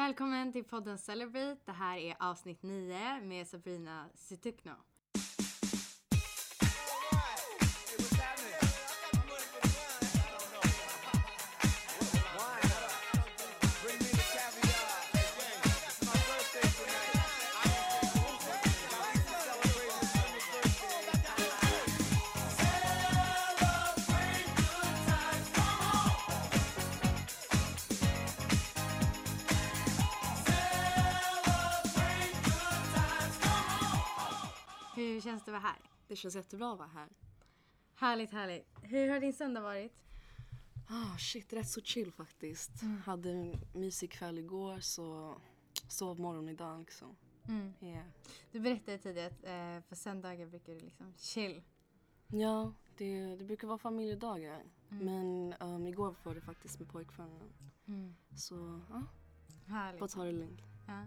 Välkommen till podden Celebrate. Det här är avsnitt 9 med Sabrina Situkno. Hur känns det att vara här? Det känns jättebra att vara här. Härligt, härligt. Hur har din söndag varit? Ah, shit, rätt så chill faktiskt. Hade en mysig kväll igår så sov morgon idag liksom. Mm. Yeah. Du berättade tidigare att eh, på söndagar brukar du liksom chill. Ja, det, det brukar vara familjedagar. Men um, igår var det faktiskt med pojkvännen. Så ja, Härligt. bara ta det lugnt. Ja.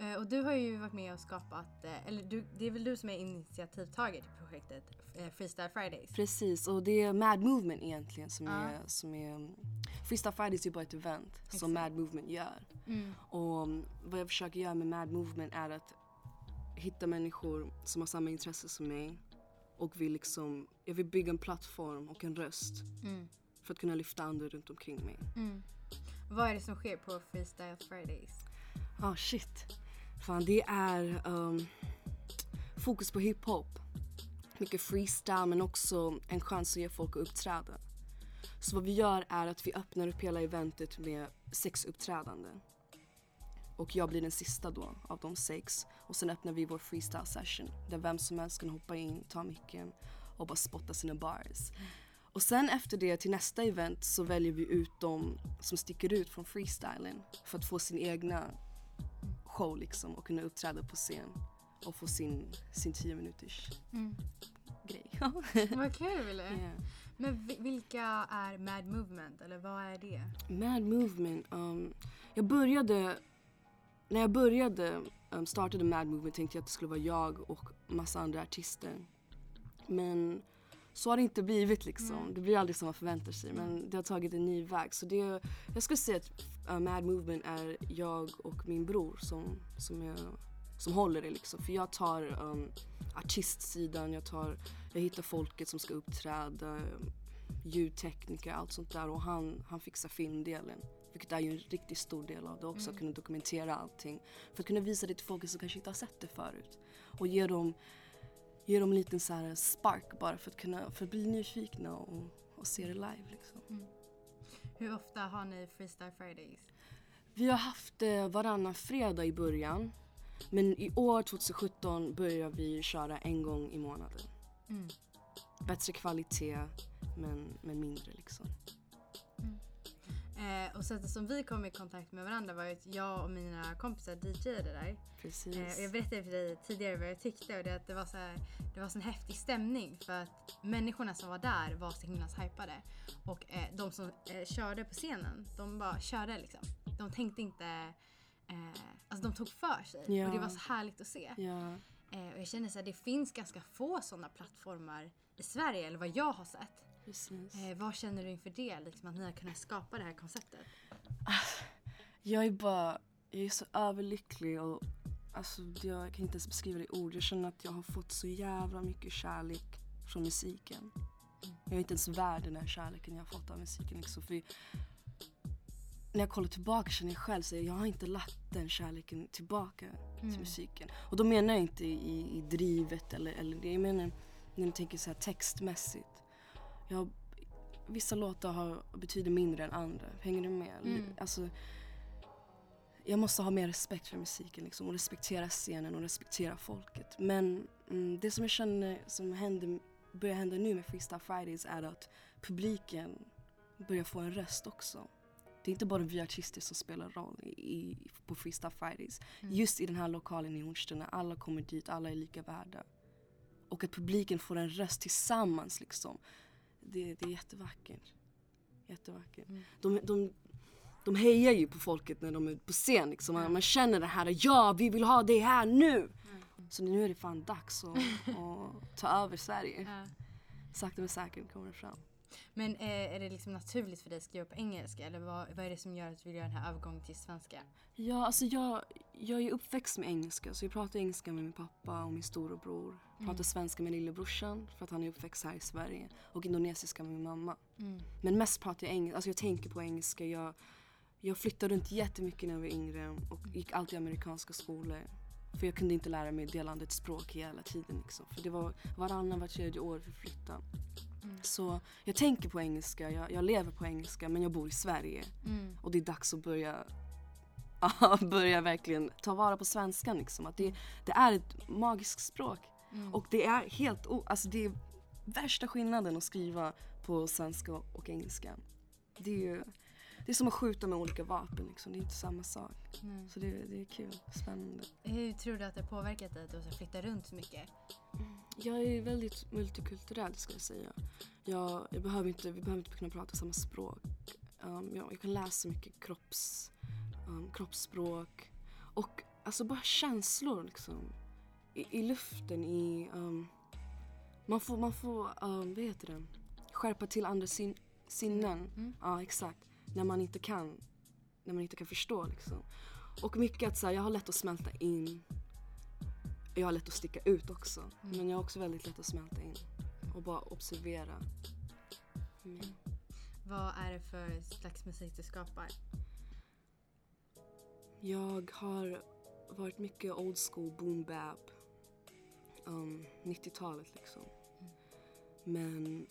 Eh, Och du har ju varit med och skapat, eh, eller du, det är väl du som är initiativtagare till projektet eh, Freestyle Fridays? Precis, och det är Mad Movement egentligen som Ja. är, som är um, Freestyle Fridays är bara ett event Exakt. som Mad Movement gör. Mm. Och um, vad jag försöker göra med Mad Movement är att hitta människor som har samma intresse som mig och vill liksom, jag vill bygga en plattform och en röst Mm. för att kunna lyfta andra runt omkring mig. Mm. Vad är det som sker på Freestyle Fridays? Ah shit. Fan det är um, fokus på hiphop. Mycket freestyle men också en chans att ge folk att uppträda. Så vad vi gör är att vi öppnar upp hela eventet med sex uppträdanden. Och jag blir den sista då av de sex. Och sen öppnar vi vår freestyle session där vem som helst kan hoppa in, ta micken och bara spotta sina bars. Och sen efter det till nästa event så väljer vi ut de som sticker ut från freestylen för att få sin egna show liksom och kunna uppträda på scen och få sin, sin tio minuters Mm. grej. Vad kul! Yeah. Men vi- vilka är Mad Movement, eller vad är det? Mad Movement. Um, jag började, när jag började um, startade Mad Movement tänkte jag att det skulle vara jag och massa andra artister. Men så har det inte blivit liksom. Mm. Det blir aldrig som man förväntar sig. Men det har tagit en ny väg. Så det, jag skulle säga att uh, Mad Movement är jag och min bror som, som, är, som håller det liksom. För jag tar um, artistsidan, jag, tar, jag hittar folket som ska uppträda, ljudtekniker, allt sånt där. Och han, han fixar filmdelen. Vilket är ju en riktigt stor del av det också, att kunna dokumentera allting. För att kunna visa det till folk som kanske inte har sett det förut. Och ge dem, ge dem en liten så här spark bara för att kunna för att bli nyfikna och, och se det live liksom. Hur ofta har ni Freestyle Fridays? Vi har haft det varannan fredag i början. Men i år, 2017, börjar vi köra en gång i månaden. Mm. Bättre kvalitet, men, men mindre liksom. Eh, och sättet som vi kom i kontakt med varandra var ju att jag och mina kompisar DJade där. Precis. Eh, och jag berättade för dig tidigare vad jag tyckte och det, att det var så här, det var sån häftig stämning för att människorna som var där var så himla hypade. Och eh, de som eh, körde på scenen, de bara körde liksom. De tänkte inte, eh, alltså de tog för sig. Ja. Och det var så härligt att se. Ja. Eh, och jag känner så här, det finns ganska få sådana plattformar i Sverige, eller vad jag har sett. Precis. Eh, vad känner du inför det, liksom, att ni har kunnat skapa det här konceptet? Jag är bara, jag är så överlycklig och alltså jag kan inte ens beskriva det i ord. Jag känner att jag har fått så jävla mycket kärlek från musiken. Jag är inte ens värd den här kärleken jag har fått av musiken. Liksom. För när jag kollar tillbaka känner jag själv att jag har inte lagt den kärleken tillbaka till musiken. Och då menar jag inte i, i drivet eller, eller det. Jag menar när jag tänker så här textmässigt. Jag, vissa låtar har, betyder mindre än andra. Hänger du med? Mm. Alltså, jag måste ha mer respekt för musiken liksom, och respektera scenen och respektera folket. Men mm, det som jag känner som händer, börjar hända nu med Freestyle Fridays är att publiken börjar få en röst också. Det är inte bara vi artister som spelar roll i, på Freestyle Fridays. Just i den här lokalen i Hornstull alla kommer dit, alla är lika värda. Och att publiken får en röst tillsammans liksom. Det, det är jättevackert. Jättevackert. De, de, de hejar ju på folket när de är på scen liksom. Man, man känner det här, ja vi vill ha det här nu! Så nu är det fan dags att, att ta över Sverige. Ja. Sakta men säkert kommer det fram. Men eh, är det liksom naturligt för dig att skriva på engelska eller vad, vad är det som gör att du vill göra den här övergången till svenska? Ja, alltså jag, jag är uppväxt med engelska så jag pratar engelska med min pappa och min storebror. Jag pratar svenska med lillebrorsan för att han är uppväxt här i Sverige och indonesiska med min mamma. Mm. Men mest pratar jag engelska, alltså jag tänker på engelska. Jag, jag flyttade runt jättemycket när jag var yngre och gick alltid i amerikanska skolor. För jag kunde inte lära mig det landets språk hela tiden. Liksom. För det var varannan, var tredje år vi flyttade. Mm. Så jag tänker på engelska, jag, jag lever på engelska men jag bor i Sverige. Mm. Och det är dags att börja, ja, börja verkligen ta vara på svenskan. Liksom. Att det, det är ett magiskt språk. Mm. Och det är helt, o- alltså det är värsta skillnaden att skriva på svenska och engelska. Det är ju, det är som att skjuta med olika vapen liksom. Det är inte samma sak. Mm. Så det, det är kul, spännande. Hur tror du att det har påverkat dig att du ska flytta runt så mycket? Jag är väldigt multikulturell ska jag säga. Jag, jag behöver inte, vi behöver inte kunna prata samma språk. Um, jag, jag kan läsa mycket kropps, um, kroppsspråk och alltså bara känslor liksom. I, i luften, i... Um, man får, man får um, vad heter det? Skärpa till andra sin, sinnen. Mm. Ja, exakt. När man inte kan, när man inte kan förstå liksom. Och mycket att så här, jag har lätt att smälta in. Jag har lätt att sticka ut också. Mm. Men jag har också väldigt lätt att smälta in. Och bara observera. Mm. Vad är det för slags musik du skapar? Jag har varit mycket old school boom bap. Um, 90-talet liksom. Men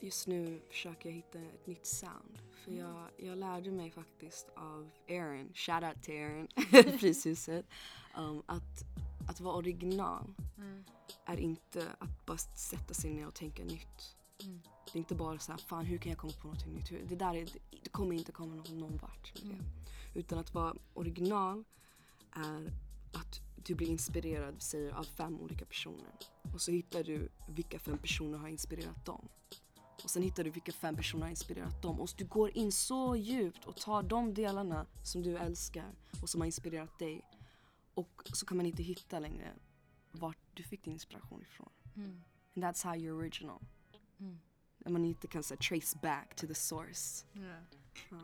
just nu försöker jag hitta ett nytt sound. För jag, jag lärde mig faktiskt av Aaron, shout out till Aaron, Fryshuset, um, att, att vara original Mm. är inte att bara sätta sig ner och tänka nytt. Mm. Det är inte bara så här, fan hur kan jag komma på något nytt? Det där är, det kommer inte komma någon, någon vart med det. Utan att vara original är att du blir inspirerad säger, av fem olika personer. Och så hittar du vilka fem personer har inspirerat dem. Och sen hittar du vilka fem personer har inspirerat dem. Och du går in så djupt och tar de delarna som du älskar och som har inspirerat dig. Och så kan man inte hitta längre vart du fick din inspiration ifrån. Mm. And that's how you're original. Mm. När man inte kan så trace back to the source. Ja. Ja.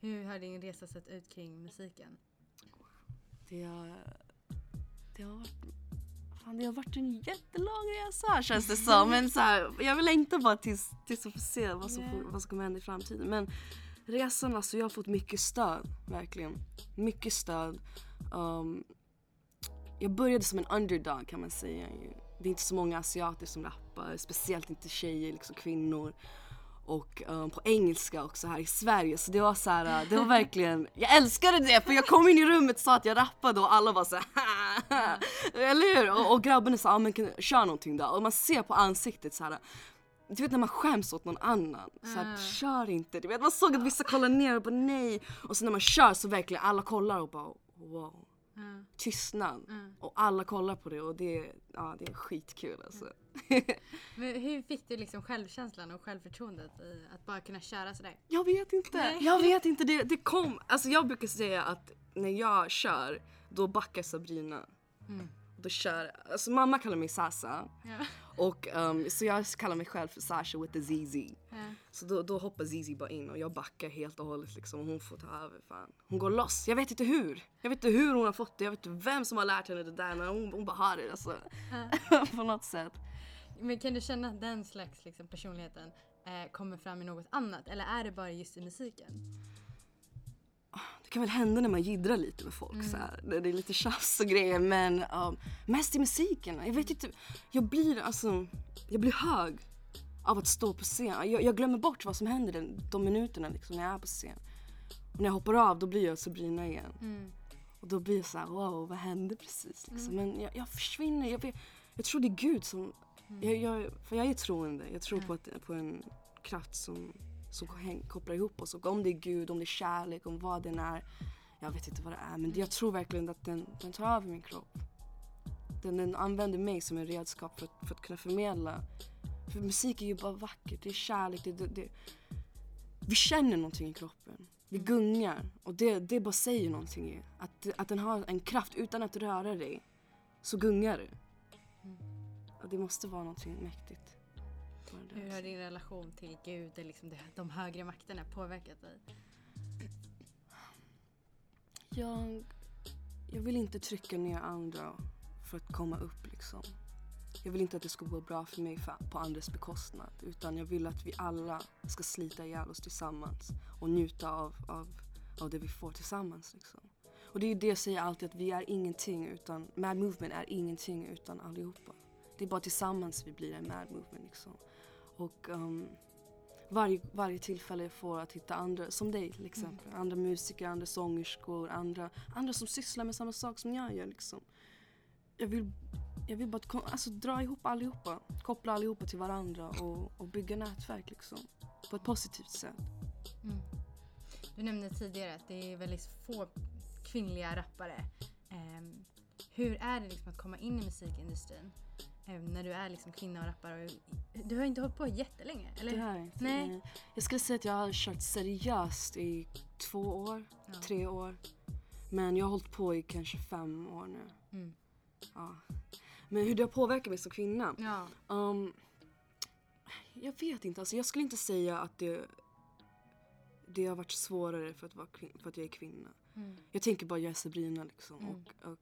Hur har din resa sett ut kring musiken? Det har, det har varit Fan, det har varit en jättelång resa känns det som. Men så här, jag vill längta bara tills, tills jag får se vad som, får- vad som kommer hända i framtiden. Men resan, alltså jag har fått mycket stöd. Verkligen. Mycket stöd. Um, jag började som en underdog kan man säga. Det är inte så många asiater som rappar. Speciellt inte tjejer, liksom kvinnor. Och um, på engelska också här i Sverige. Så det var så här, det var verkligen, jag älskade det för jag kom in i rummet och sa att jag rappade och alla var så här, eller hur? Och, och grabbarna sa, ah, men kan, kör någonting då. Och man ser på ansiktet så här. Du vet när man skäms åt någon annan. Så här, Mm. kör inte. Du vet, man såg att vissa kollar ner och bara nej. Och sen när man kör så verkligen alla kollar och bara wow. Ja. Tystnad. Mm. Och alla kollar på det och det, är- ja, det är skitkul alltså. Men hur fick du liksom självkänslan och självförtroendet i att bara kunna köra sådär? Jag vet inte. Nej. Jag vet inte. Det, det kom. Alltså jag brukar säga att när jag kör, då backar Sabrina. Då kör, alltså mamma kallar mig Sasa. Ja. Och um, så jag kallar mig själv för Sasha with the ZZ. Ja. Så då, då hoppar Zizi bara in och jag backar helt och hållet liksom och hon får ta över fan. Hon går loss. Jag vet inte hur. Jag vet inte hur hon har fått det. Jag vet inte vem som har lärt henne det där men hon, hon bara har det alltså. På något sätt. Men kan du känna att den slags liksom, personligheten eh, kommer fram i något annat? Eller är det bara just i musiken? Det kan väl hända när man jiddrar lite med folk så här. Det är lite tjafs och grejer men um, mest i musiken. Jag vet inte. Jag blir alltså, jag blir hög av att stå på scen. Jag, jag glömmer bort vad som händer den, de minuterna liksom när jag är på scen. Och när jag hoppar av då blir jag Sabrina igen. Mm. Och då blir jag så här, wow vad hände precis liksom. Men jag, jag försvinner. Jag, jag tror det är Gud som, jag, jag, för jag är troende. Jag tror på, att, på en kraft som, som kopplar ihop oss. Och om det är Gud, om det är kärlek, om vad den är. Jag vet inte vad det är men jag tror verkligen att den, den tar över min kropp. Den, den använder mig som en redskap för att, för att kunna förmedla. För musik är ju bara vackert, det är kärlek, det, det, det. Vi känner någonting i kroppen. Vi gungar och det, det bara säger någonting. Att, att den har en kraft utan att röra dig. Så gungar du. Och det måste vara någonting mäktigt. Det. Hur har din relation till Gud liksom de högre makterna påverkat dig? Jag, jag vill inte trycka ner andra för att komma upp liksom. Jag vill inte att det ska gå bra för mig för, på andras bekostnad. Utan jag vill att vi alla ska slita ihjäl oss tillsammans och njuta av, av, av det vi får tillsammans. Liksom. Och det är det jag säger alltid, att vi är ingenting utan, Mad Movement är ingenting utan allihopa. Det är bara tillsammans vi blir en Mad Movement liksom. Och um, varje, varje tillfälle jag får att hitta andra, som dig till exempel, andra musiker, andra sångerskor, andra, andra som sysslar med samma sak som jag gör liksom. Jag vill, jag vill bara alltså, dra ihop allihopa, koppla allihopa till varandra och, och bygga nätverk liksom. På ett positivt sätt. Mm. Du nämnde tidigare att det är väldigt få kvinnliga rappare. Ehm, hur är det liksom att komma in i musikindustrin? Ehm, när du är liksom kvinna och rappare. Och, du har inte hållit på jättelänge, eller? Det här är inte, Nej. nej. Jag skulle säga att jag har kört seriöst i två år, Ja. tre år. Men jag har hållit på i kanske fem år nu. Mm. Ja. Men hur det har påverkat mig som kvinna? Ja. Um, jag vet inte. Alltså, jag skulle inte säga att det, det har varit svårare för att, vara kvin- för att jag är kvinna. Mm. Jag tänker bara jag är Sabrina liksom. Mm. Och, och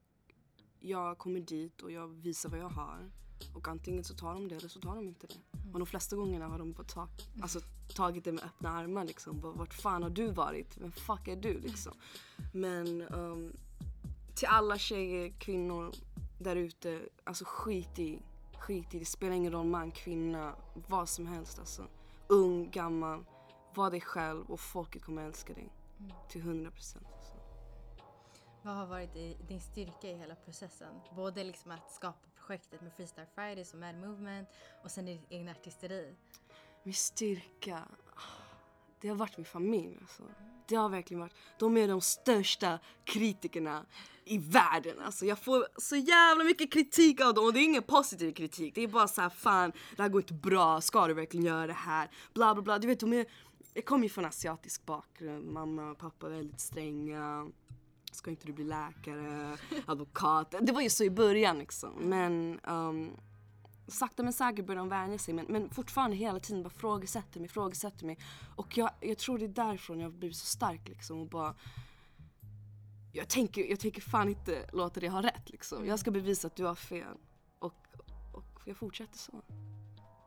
jag kommer dit och jag visar vad jag har. Och antingen så tar de det eller så tar de inte det. Mm. Och de flesta gångerna har de bara ta, alltså, tagit det med öppna armar liksom. Bara, Vart fan har du varit? Vem fuck är du liksom? Men um, till alla tjejer, kvinnor där ute, alltså skit i. Skit i, det spelar ingen roll man, kvinna, vad som helst alltså. Ung, gammal, var dig själv och folket kommer älska dig. Mm. Till 100 procent. Vad har varit i, din styrka i hela processen? Både liksom att skapa projektet med Freestyle Fridays och Mad Movement och sen ditt egna artisteri. Min styrka, det har varit min familj alltså. Det har verkligen varit, de är de största kritikerna i världen. Alltså jag får så jävla mycket kritik av dem och det är ingen positiv kritik. Det är bara så här, fan det här går inte bra, ska du verkligen göra det här? Bla bla bla. Du vet, de är, jag kommer ju från asiatisk bakgrund, mamma och pappa är väldigt stränga. Ska inte du bli läkare, advokat? Det var ju så i början liksom. Men um, sakta men säkert börjar de vänja sig men, men fortfarande hela tiden bara frågesätter mig, ifrågasätter mig. Och jag, jag tror det är därifrån jag har blivit så stark liksom och bara jag tänker, jag tänker fan inte låta dig ha rätt liksom. Jag ska bevisa att du har fel. Och, och jag fortsätter så.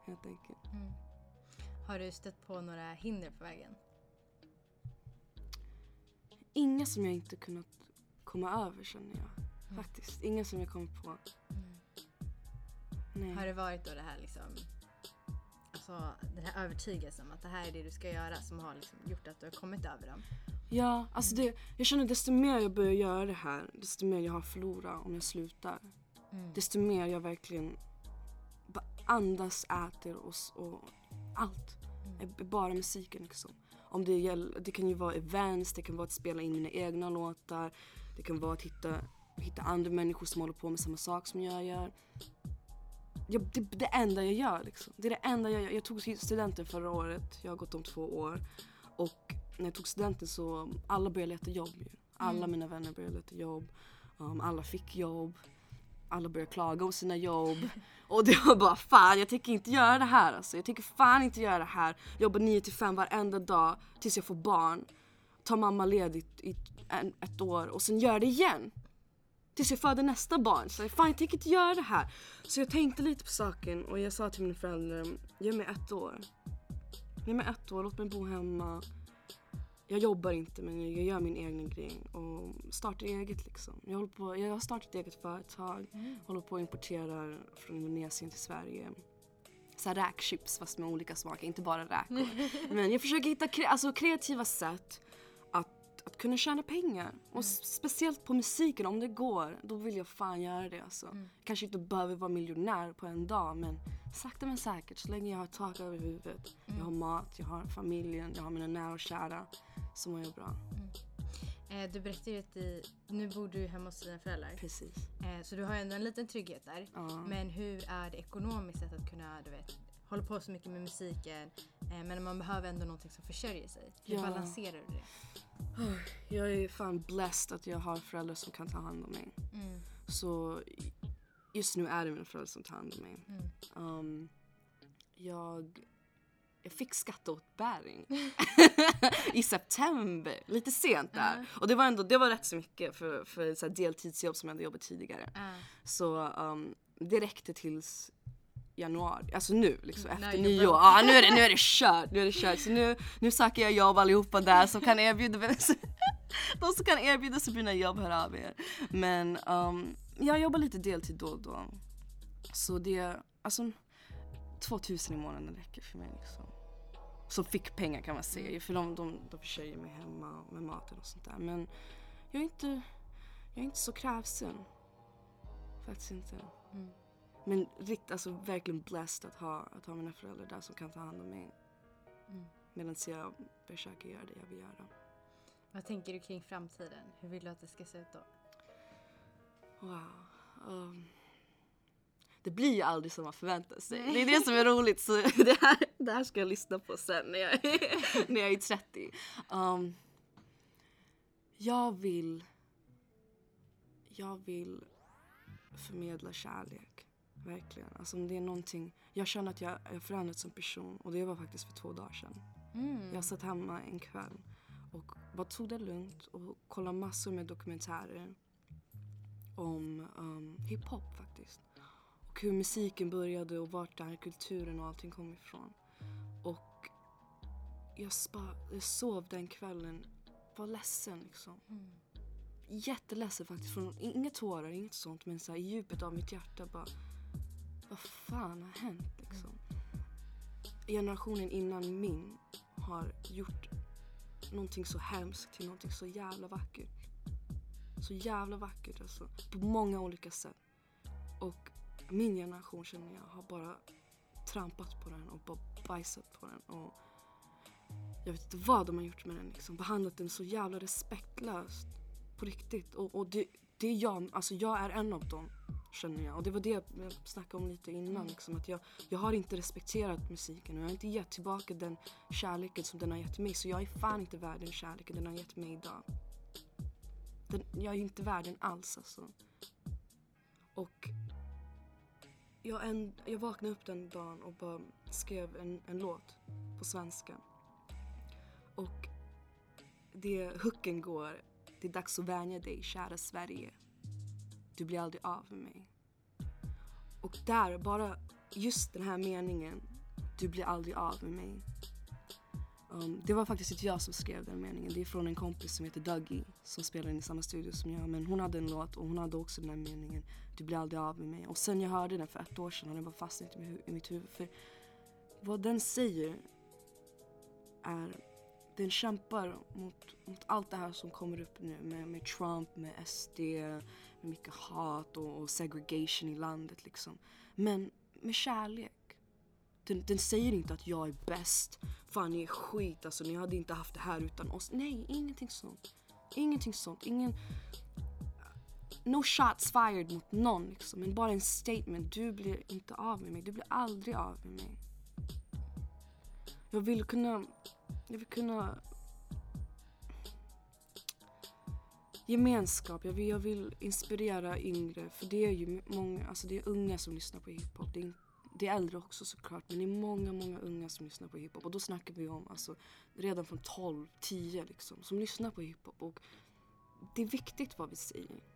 Helt enkelt. Mm. Har du stött på några hinder på vägen? Inga som jag inte kunnat komma över känner jag. Faktiskt. Inga som jag kommit på. Nej. Har det varit då det här liksom Alltså den här övertygelsen om att det här är det du ska göra som har liksom gjort att du har kommit över dem? Ja, alltså det, jag känner desto mer jag börjar göra det här, desto mer jag har förlorat om jag slutar. Mm. Desto mer jag verkligen andas, äter och, och allt. Mm. Bara musiken liksom. Om det, gäller, det kan ju vara events, det kan vara att spela in mina egna låtar. Det kan vara att hitta, hitta andra människor som håller på med samma sak som jag gör. Ja, det, det enda jag gör liksom. Det är det enda jag gör. Jag tog studenten förra året, jag har gått om två år. Och när jag tog studenten så alla började leta jobb. Alla Mm. mina vänner började leta jobb. Um, alla fick jobb. Alla började klaga om sina jobb. Och det var bara fan jag tänker inte göra det här alltså. Jag tänker fan inte göra det här. Jobba 9 till 5 varenda dag tills jag får barn. Ta mamma ledigt i en, ett år och sen gör det igen. Tills jag föder nästa barn. Så fan jag tänker inte göra det här. Så jag tänkte lite på saken och jag sa till mina föräldrar, ge mig ett år. Ge mig ett år, låt mig bo hemma. Jag jobbar inte men jag gör min egen grej och startar eget liksom. Jag, håller på, jag har startat eget företag, håller på att importera från Indonesien till Sverige. Så här räkchips fast med olika smaker, inte bara räkor. men jag försöker hitta kre- alltså, kreativa sätt att, att kunna tjäna pengar. Och s- speciellt på musiken, om det går, då vill jag fan göra det alltså. Kanske inte behöver vara miljonär på en dag men sakta men säkert, så länge jag har tak över huvudet, jag har mat, jag har familjen, jag har mina nära och kära, så mår jag bra. Eh, du berättade ju att i, nu bor du hemma hos dina föräldrar. Precis. Eh, så du har ändå en liten trygghet där. Ja. Men hur är det ekonomiskt sett att kunna, du vet, hålla på så mycket med musiken eh, men man behöver ändå någonting som försörjer sig. Hur Ja. balanserar du det? Jag är fan blessed att jag har föräldrar som kan ta hand om mig. Mm. Så just nu är det mina föräldrar som tar hand om mig. Mm. Um, jag jag fick skatteåterbäring i september, lite sent där. Mm. Och det var ändå, det var rätt så mycket för, för så deltidsjobb som jag hade jobbat tidigare. Ja. Så um, det räckte tills januari, alltså nu liksom Mm, efter nyår. Ja nu är det, nu är det kört, nu är det kört. Så nu, nu söker jag jobb allihopa där som kan erbjuda De som kan erbjuda sig mina jobb, hör av er. Men um, jag jobbar lite deltid då och då. Så det, alltså 2000 i månaden räcker för mig liksom. Som fick pengar kan man säga, för de, de, de försörjer mig hemma med maten och sånt där. Men jag är inte, jag är inte så krävsen. Faktiskt inte. Mm. Men rikt, alltså verkligen blessed att ha, att ha mina föräldrar där som kan ta hand om mig. Mm. Medan jag försöker göra det jag vill göra. Vad tänker du kring framtiden? Hur vill du att det ska se ut då? Wow. Um, det blir ju aldrig som man förväntar sig. Det är det som är roligt. Så det här, det här ska jag lyssna på sen när jag, när jag är 30. Um, jag vill... Jag vill förmedla kärlek. Verkligen. Alltså om det är någonting... Jag känner att jag har förändrats som person och det var faktiskt för två dagar sedan. Mm. Jag satt hemma en kväll och bara tog det lugnt och kollade massor med dokumentärer om um, hiphop faktiskt. Och hur musiken började och vart den här kulturen och allting kom ifrån. Och jag, spa, jag sov den kvällen, var ledsen liksom. Mm. Jätteledsen faktiskt. Från, inga tårar, inget sånt men så här, i djupet av mitt hjärta bara vad fan har hänt liksom? Generationen innan min har gjort någonting så hemskt till någonting så jävla vackert. Så jävla vackert alltså. På många olika sätt. Och min generation känner jag har bara trampat på den och bara bajsat på den. Och jag vet inte vad de har gjort med den liksom. Behandlat den så jävla respektlöst. På riktigt. Och, och det, det är jag, alltså jag är en av dem. Känner jag. Och det var det jag snackade om lite innan. Liksom, att jag, jag har inte respekterat musiken och jag har inte gett tillbaka den kärleken som den har gett mig. Så jag är fan inte värd den kärleken den har gett mig idag. Den, jag är inte värd den alls alltså. Och jag, en, jag vaknade upp den dagen och bara skrev en, en låt på svenska. Och det hooken går, det är dags att vänja dig kära Sverige. Du blir aldrig av med mig. Och där, bara just den här meningen, du blir aldrig av med mig. Um, det var faktiskt inte jag som skrev den meningen. Det är från en kompis som heter Dougie som spelar in i samma studio som jag. Men hon hade en låt och hon hade också den här meningen. Du blir aldrig av med mig. Och sen jag hörde den för ett år sedan och den bara fastnat i mitt i mitt huvud. För vad den säger är den kämpar mot, mot allt det här som kommer upp nu med, med Trump, med SD, med mycket hat och, och segregation i landet liksom. Men med kärlek. Den, den säger inte att jag är bäst, fan ni är skit, alltså ni hade inte haft det här utan oss. Nej, ingenting sånt. Ingenting sånt. Ingen... No shots fired mot någon liksom. Men bara en statement. Du blir inte av med mig. Du blir aldrig av med mig. Jag vill kunna... Jag vill kunna... Gemenskap. Jag vill, jag vill inspirera yngre. För det är ju många, alltså det är unga som lyssnar på hiphop. Det är, det är äldre också såklart. Men det är många, många unga som lyssnar på hiphop. Och då snackar vi om alltså, redan från 12, 10 liksom. Som lyssnar på hiphop. Och det är viktigt vad vi säger.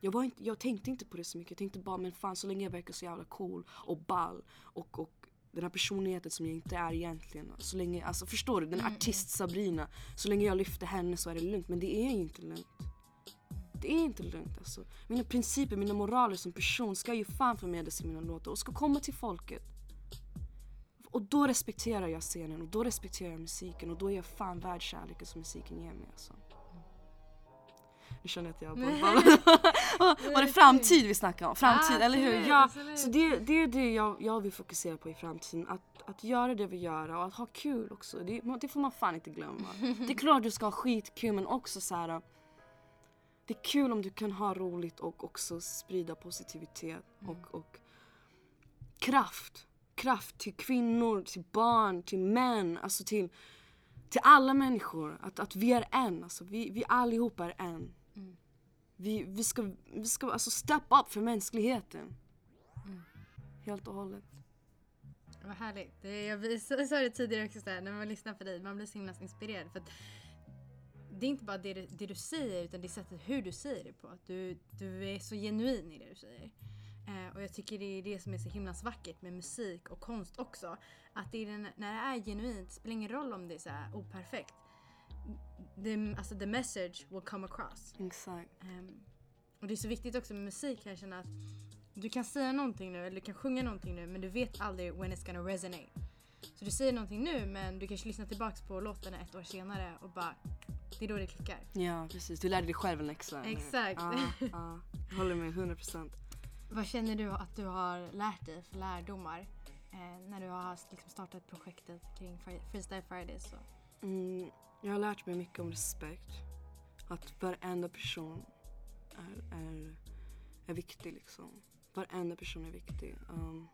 Jag, var inte, jag tänkte inte på det så mycket. Jag tänkte bara, men fan så länge jag verkar så jävla cool och ball och, och den här personligheten som jag inte är egentligen. Så länge, alltså förstår du? Den Mm, artist Sabrina. Så länge jag lyfter henne så är det lugnt. Men det är ju inte lugnt. Det är inte lugnt alltså. Mina principer, mina moraler som person ska ju fan förmedlas i mina låtar och ska komma till folket. Och då respekterar jag scenen och då respekterar jag musiken och då är jag fan värd kärleken som musiken ger mig alltså. Nu känner jag att jag bara... Var det framtid vi snackade om? Framtid, Ja, eller hur? Ja, så det, det är det jag, jag vill fokusera på i framtiden. Att, att göra det vi gör och att ha kul också. Det, det får man fan inte glömma. Det är klart du ska ha skitkul men också så här. Det är kul om du kan ha roligt och också sprida positivitet och, och kraft. Kraft till kvinnor, till barn, till män, alltså till, till alla människor. Att, att vi är en, alltså vi, vi allihopa är en. Mm. Vi, vi ska, vi ska alltså step up för mänskligheten. Mm. Helt och hållet. Vad härligt. Det, jag sa det tidigare också, så här, när man lyssnar på dig, man blir så himla inspirerad. För att det är inte bara det, det du säger utan det är sättet hur du säger det på. Att du, du är så genuin i det du säger. Eh, och jag tycker det är det som är så himla vackert med musik och konst också. Att det är den, när det är genuint, det spelar ingen roll om det är så här operfekt. The, alltså the message will come across. Exakt. Um, och det är så viktigt också med musik kan jag känna att du kan säga någonting nu eller du kan sjunga någonting nu men du vet aldrig when it's gonna resonate. Så du säger någonting nu men du kanske lyssnar tillbaks på låten ett år senare och bara det är då det klickar. Ja precis, du lärde dig själv en läxa. Exakt. Ja, ja. Jag håller med 100%. Vad känner du att du har lärt dig för lärdomar eh, när du har liksom startat projektet kring Freestyle Fridays? Mm, jag har lärt mig mycket om respekt. Att varenda person är, är, är viktig liksom. Varenda person är viktig. Um,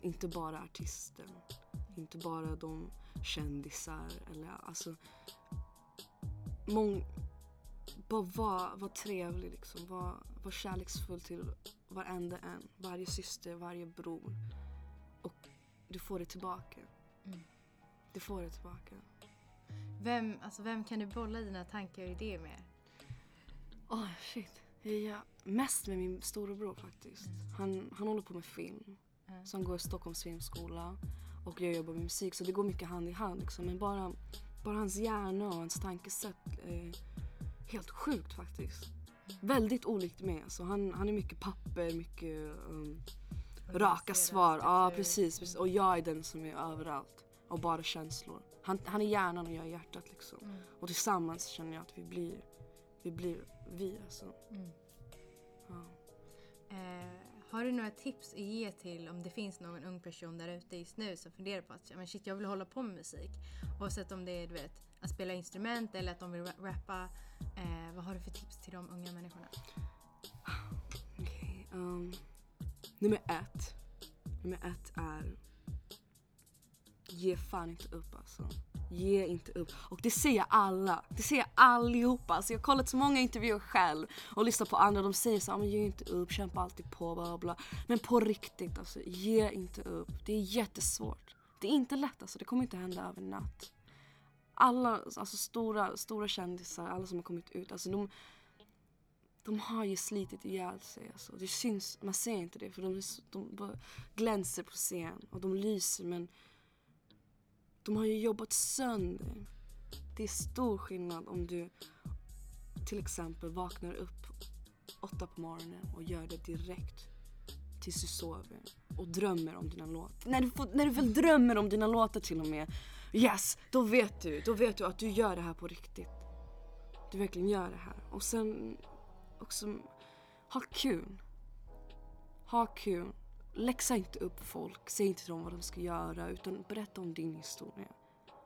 inte bara artisten. Inte bara de kändisar. Eller, alltså, mång, bara var, var trevlig liksom. Var, var kärleksfull till varenda en. Varje syster, varje bror. Och du får det tillbaka. Mm. Du får det tillbaka. Vem, alltså vem kan du bolla dina tankar och idéer med? Åh oh, shit. Ja, mest med min storebror faktiskt. Mm. Han, han håller på med film. Mm. Så han går i Stockholms filmskola. Och jag jobbar med musik så det går mycket hand i hand. Liksom. Men bara, bara hans hjärna och hans tankesätt är helt sjukt faktiskt. Mm. Väldigt olikt mig. Alltså, han, han är mycket papper, mycket um, raka svar. Ja precis, precis. Och jag är den som är överallt. Och bara känslor. Han, han är hjärnan och jag är hjärtat liksom. Mm. Och tillsammans känner jag att vi blir, vi blir vi alltså. Mm. Ja. Eh, har du några tips att ge till om det finns någon ung person där ute just nu som funderar på att men shit, jag vill hålla på med musik? Oavsett om det är du vet, att spela instrument eller att de vill rappa. Eh, vad har du för tips till de unga människorna? Okay, um, nummer ett. Nummer ett är ge fan inte upp alltså. Ge inte upp. Och det säger alla. Det säger allihopa. Alltså jag har kollat så många intervjuer själv och lyssnat på andra. De säger så här, men ge inte upp, kämpa alltid på, bla bla. Men på riktigt alltså, ge inte upp. Det är jättesvårt. Det är inte lätt alltså, det kommer inte hända över natt. Alla alltså stora, stora kändisar, alla som har kommit ut, alltså de, de har ju slitit ihjäl sig. Alltså. Det syns, man ser inte det för de, de glänser på scen och de lyser men de har ju jobbat sönder. Det är stor skillnad om du till exempel vaknar upp åtta på morgonen och gör det direkt tills du sover och drömmer om dina låtar. När du, får, när du väl drömmer om dina låtar till och med, yes, då vet du, då vet du att du gör det här på riktigt. Du verkligen gör det här. Och sen också, ha kul. Ha kul läxa inte upp folk, säg inte till dem vad de ska göra utan berätta om din historia.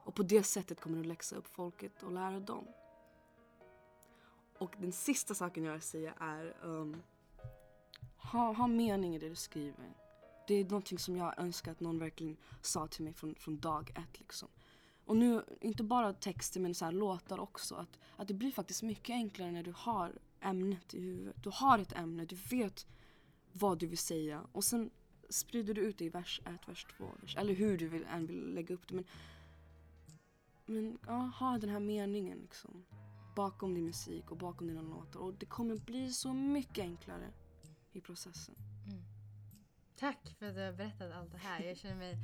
Och på det sättet kommer du läxa upp folket och lära dem. Och den sista saken jag vill säga är um, ha, ha mening i det du skriver. Det är någonting som jag önskar att någon verkligen sa till mig från, från dag ett. Liksom. Och nu, inte bara texter men så här, låtar också. Att, att det blir faktiskt mycket enklare när du har ämnet i huvudet. Du har ett ämne, du vet vad du vill säga. Och sen sprider du ut det i vers 1, vers 2, vers, eller hur du vill, än vill lägga upp det. Men, men ja, ha den här meningen liksom. Bakom din musik och bakom dina låtar. Och det kommer bli så mycket enklare i processen. Mm. Tack för att du har berättat allt det här. Jag känner mig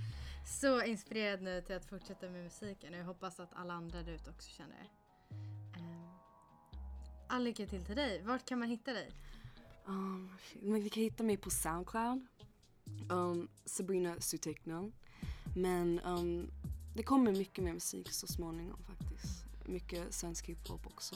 så inspirerad nu till att fortsätta med musiken. Och jag hoppas att alla andra där ute också känner det. Um, all lycka till till dig. Vart kan man hitta dig? Um, man kan hitta mig på Soundcloud um, Sabrina Sutekna. Men um, det kommer mycket mer musik så småningom faktiskt. Mycket svensk hiphop också.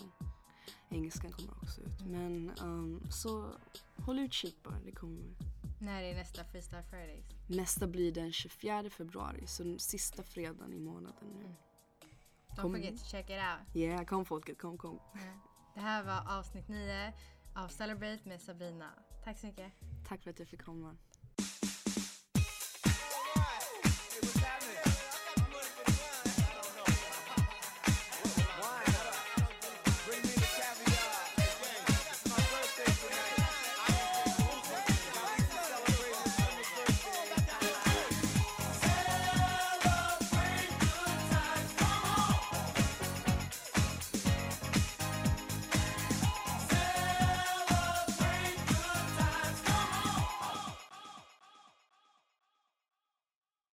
Engelskan kommer också ut. Men um, så håll utkik bara, det kommer. När är nästa Freestyle Fridays? Nästa blir den 24 februari, så den sista fredagen i månaden nu. Mm. Don't kom. forget to check it out. Yeah, kom folket, kom kom. Yeah. Det här var avsnitt 9 av Celebrate med Sabrina. Tack så mycket. Tack för att jag fick komma.